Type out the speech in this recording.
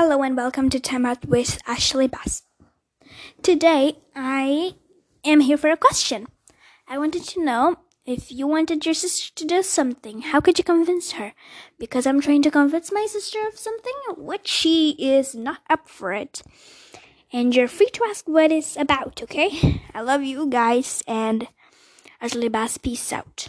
Hello and welcome to Time Out with Ashley Bass. Today I am here for a question. I wanted to know if you wanted your sister to do something, how could you convince her? Because I'm trying to convince my sister of something which she is not up for it. And you're free to ask what it's about, okay? I love you guys and Ashley Bass, peace out.